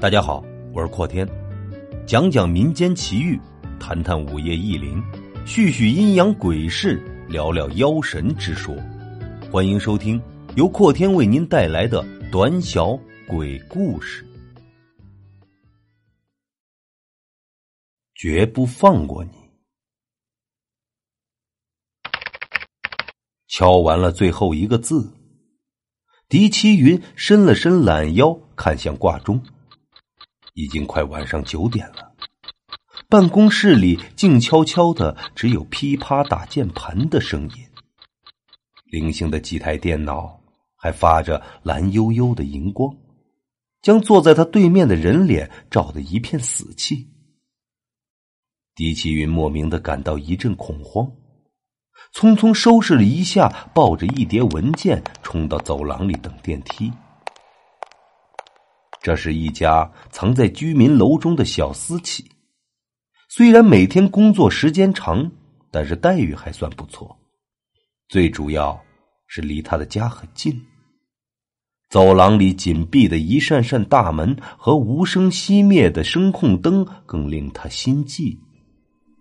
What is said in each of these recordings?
大家好，我是阔天，讲讲民间奇遇，谈谈午夜异灵，叙叙阴阳鬼事，聊聊妖神之说。欢迎收听由阔天为您带来的短小鬼故事，绝不放过你。敲完了最后一个字，狄奇云伸了伸懒腰，看向挂钟。已经快晚上九点了，办公室里静悄悄的，只有噼啪打键盘的声音。零星的几台电脑还发着蓝幽幽的荧光，将坐在他对面的人脸照得一片死气。狄启云莫名的感到一阵恐慌，匆匆收拾了一下，抱着一叠文件冲到走廊里等电梯。这是一家藏在居民楼中的小私企，虽然每天工作时间长，但是待遇还算不错。最主要是离他的家很近。走廊里紧闭的一扇扇大门和无声熄灭的声控灯更令他心悸。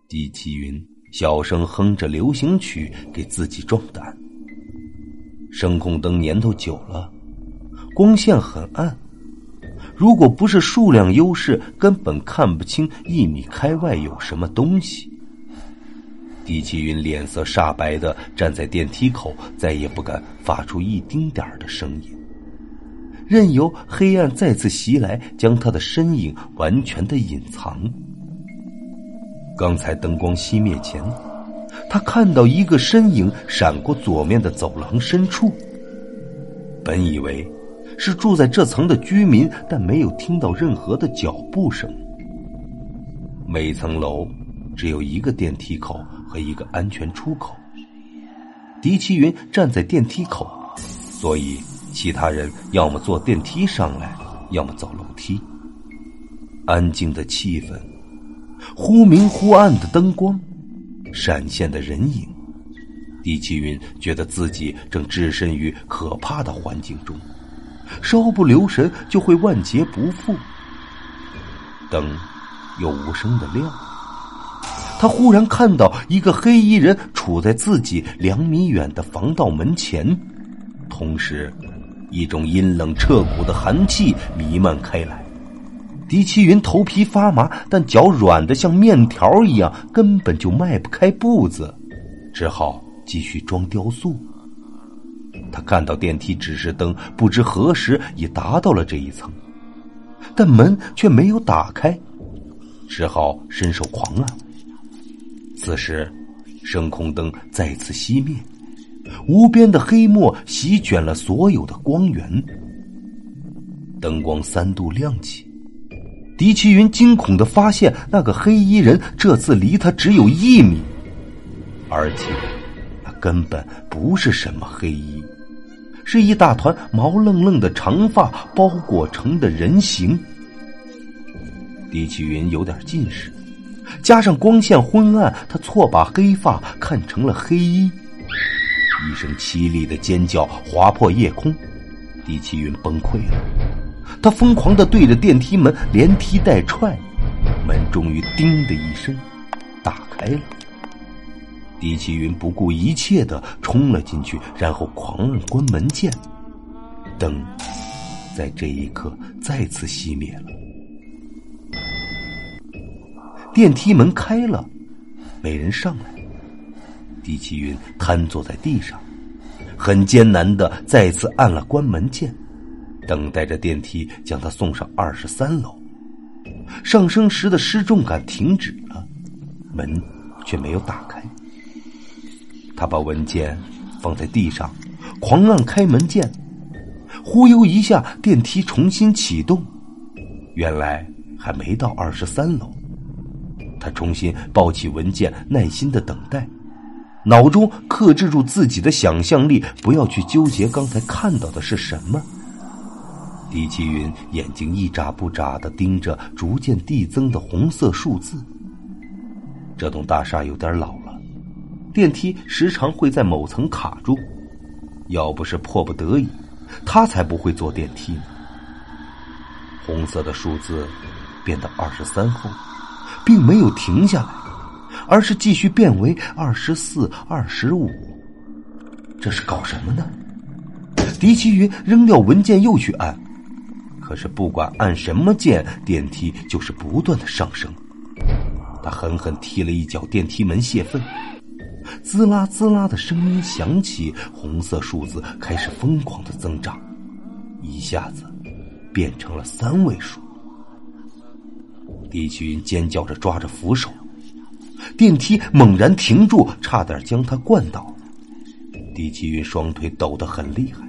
狄启云小声哼着流行曲，给自己壮胆。声控灯年头久了，光线很暗。如果不是数量优势，根本看不清一米开外有什么东西。狄奇云脸色煞白的站在电梯口，再也不敢发出一丁点儿的声音，任由黑暗再次袭来，将他的身影完全的隐藏。刚才灯光熄灭前，他看到一个身影闪过左面的走廊深处，本以为。是住在这层的居民，但没有听到任何的脚步声。每层楼只有一个电梯口和一个安全出口。狄奇云站在电梯口，所以其他人要么坐电梯上来，要么走楼梯。安静的气氛，忽明忽暗的灯光，闪现的人影，狄奇云觉得自己正置身于可怕的环境中。稍不留神就会万劫不复。灯又无声的亮，他忽然看到一个黑衣人处在自己两米远的防盗门前，同时，一种阴冷彻骨的寒气弥漫开来。狄奇云头皮发麻，但脚软的像面条一样，根本就迈不开步子，只好继续装雕塑。他看到电梯指示灯，不知何时已达到了这一层，但门却没有打开，只好伸手狂按。此时，声控灯再次熄灭，无边的黑幕席卷了所有的光源。灯光三度亮起，狄奇云惊恐的发现，那个黑衣人这次离他只有一米，而且，那根本不是什么黑衣。是一大团毛愣愣的长发包裹成的人形。狄启云有点近视，加上光线昏暗，他错把黑发看成了黑衣。一声凄厉的尖叫划破夜空，狄启云崩溃了。他疯狂的对着电梯门连踢带踹，门终于“叮”的一声打开了。狄奇云不顾一切的冲了进去，然后狂按关门键，灯在这一刻再次熄灭了。电梯门开了，没人上来。狄奇云瘫坐在地上，很艰难的再次按了关门键，等待着电梯将他送上二十三楼。上升时的失重感停止了，门却没有打开。他把文件放在地上，狂按开门键，忽悠一下，电梯重新启动。原来还没到二十三楼。他重新抱起文件，耐心的等待，脑中克制住自己的想象力，不要去纠结刚才看到的是什么。李奇云眼睛一眨不眨的盯着逐渐递增的红色数字。这栋大厦有点老。电梯时常会在某层卡住，要不是迫不得已，他才不会坐电梯呢。红色的数字变到二十三后，并没有停下来，而是继续变为二十四、二十五。这是搞什么呢？狄奇云扔掉文件又去按，可是不管按什么键，电梯就是不断的上升。他狠狠踢了一脚电梯门泄愤，滋啦滋啦的声音响起，红色数字开始疯狂的增长，一下子变成了三位数。狄奇云尖叫着抓着扶手，电梯猛然停住，差点将他灌倒。狄奇云双腿抖得很厉害。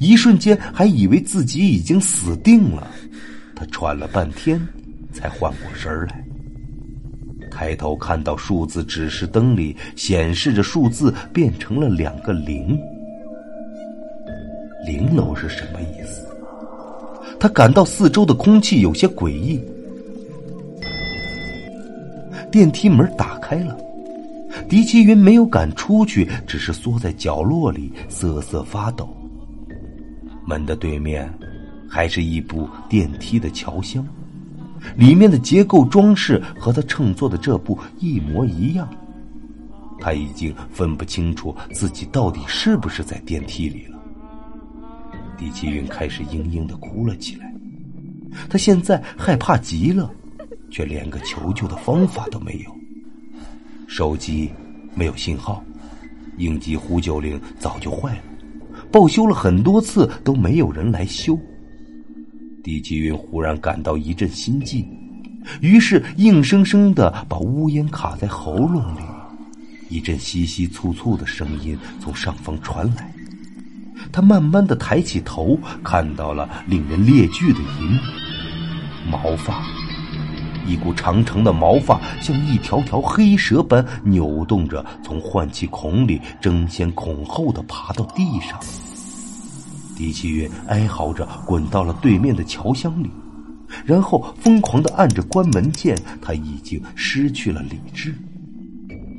一瞬间，还以为自己已经死定了。他喘了半天，才缓过神来。抬头看到数字指示灯里显示着数字变成了两个零。零楼是什么意思？他感到四周的空气有些诡异。电梯门打开了，狄奇云没有敢出去，只是缩在角落里瑟瑟发抖。门的对面，还是一部电梯的桥厢，里面的结构装饰和他乘坐的这部一模一样。他已经分不清楚自己到底是不是在电梯里了。李奇云开始嘤嘤的哭了起来，他现在害怕极了，却连个求救的方法都没有。手机没有信号，应急呼救铃早就坏了。报修了很多次都没有人来修。狄奇云忽然感到一阵心悸，于是硬生生的把呜咽卡在喉咙里。一阵稀稀簇簇的声音从上方传来，他慢慢的抬起头，看到了令人裂惧的一幕：毛发，一股长长的毛发像一条条黑蛇般扭动着，从换气孔里争先恐后的爬到地上。狄奇云哀嚎着滚到了对面的桥箱里，然后疯狂的按着关门键。他已经失去了理智。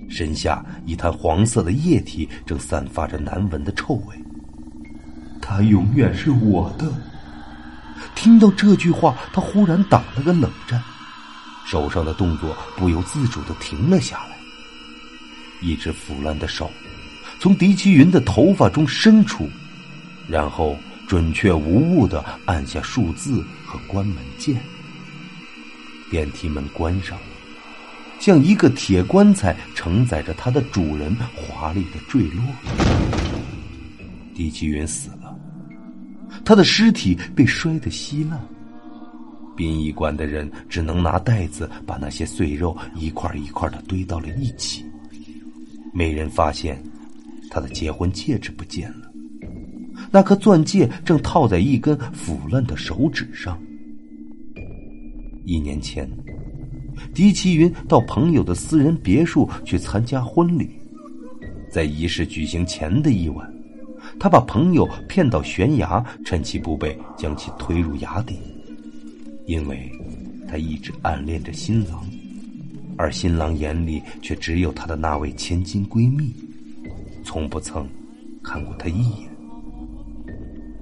身下一滩黄色的液体正散发着难闻的臭味。他永远是我的。听到这句话，他忽然打了个冷战，手上的动作不由自主的停了下来。一只腐烂的手从狄奇云的头发中伸出。然后准确无误的按下数字和关门键，电梯门关上了，像一个铁棺材承载着它的主人华丽的坠落。狄奇云死了，他的尸体被摔得稀烂，殡仪馆的人只能拿袋子把那些碎肉一块一块的堆到了一起。没人发现他的结婚戒指不见了。那颗钻戒正套在一根腐烂的手指上。一年前，狄奇云到朋友的私人别墅去参加婚礼，在仪式举行前的一晚，他把朋友骗到悬崖，趁其不备将其推入崖底。因为，他一直暗恋着新郎，而新郎眼里却只有他的那位千金闺蜜，从不曾看过他一眼。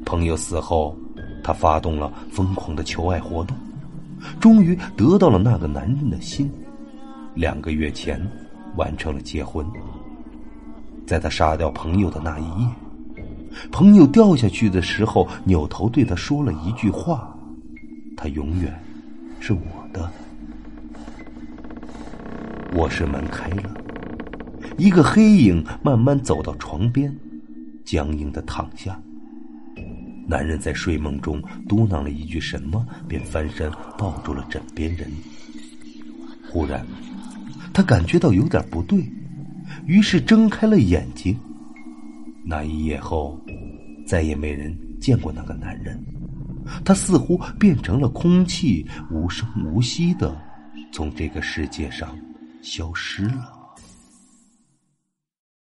朋友死后，他发动了疯狂的求爱活动，终于得到了那个男人的心。两个月前，完成了结婚。在他杀掉朋友的那一夜，朋友掉下去的时候，扭头对他说了一句话：“他永远是我的。”卧室门开了，一个黑影慢慢走到床边，僵硬的躺下。男人在睡梦中嘟囔了一句什么，便翻身抱住了枕边人。忽然，他感觉到有点不对，于是睁开了眼睛。那一夜后，再也没人见过那个男人，他似乎变成了空气，无声无息的从这个世界上消失了。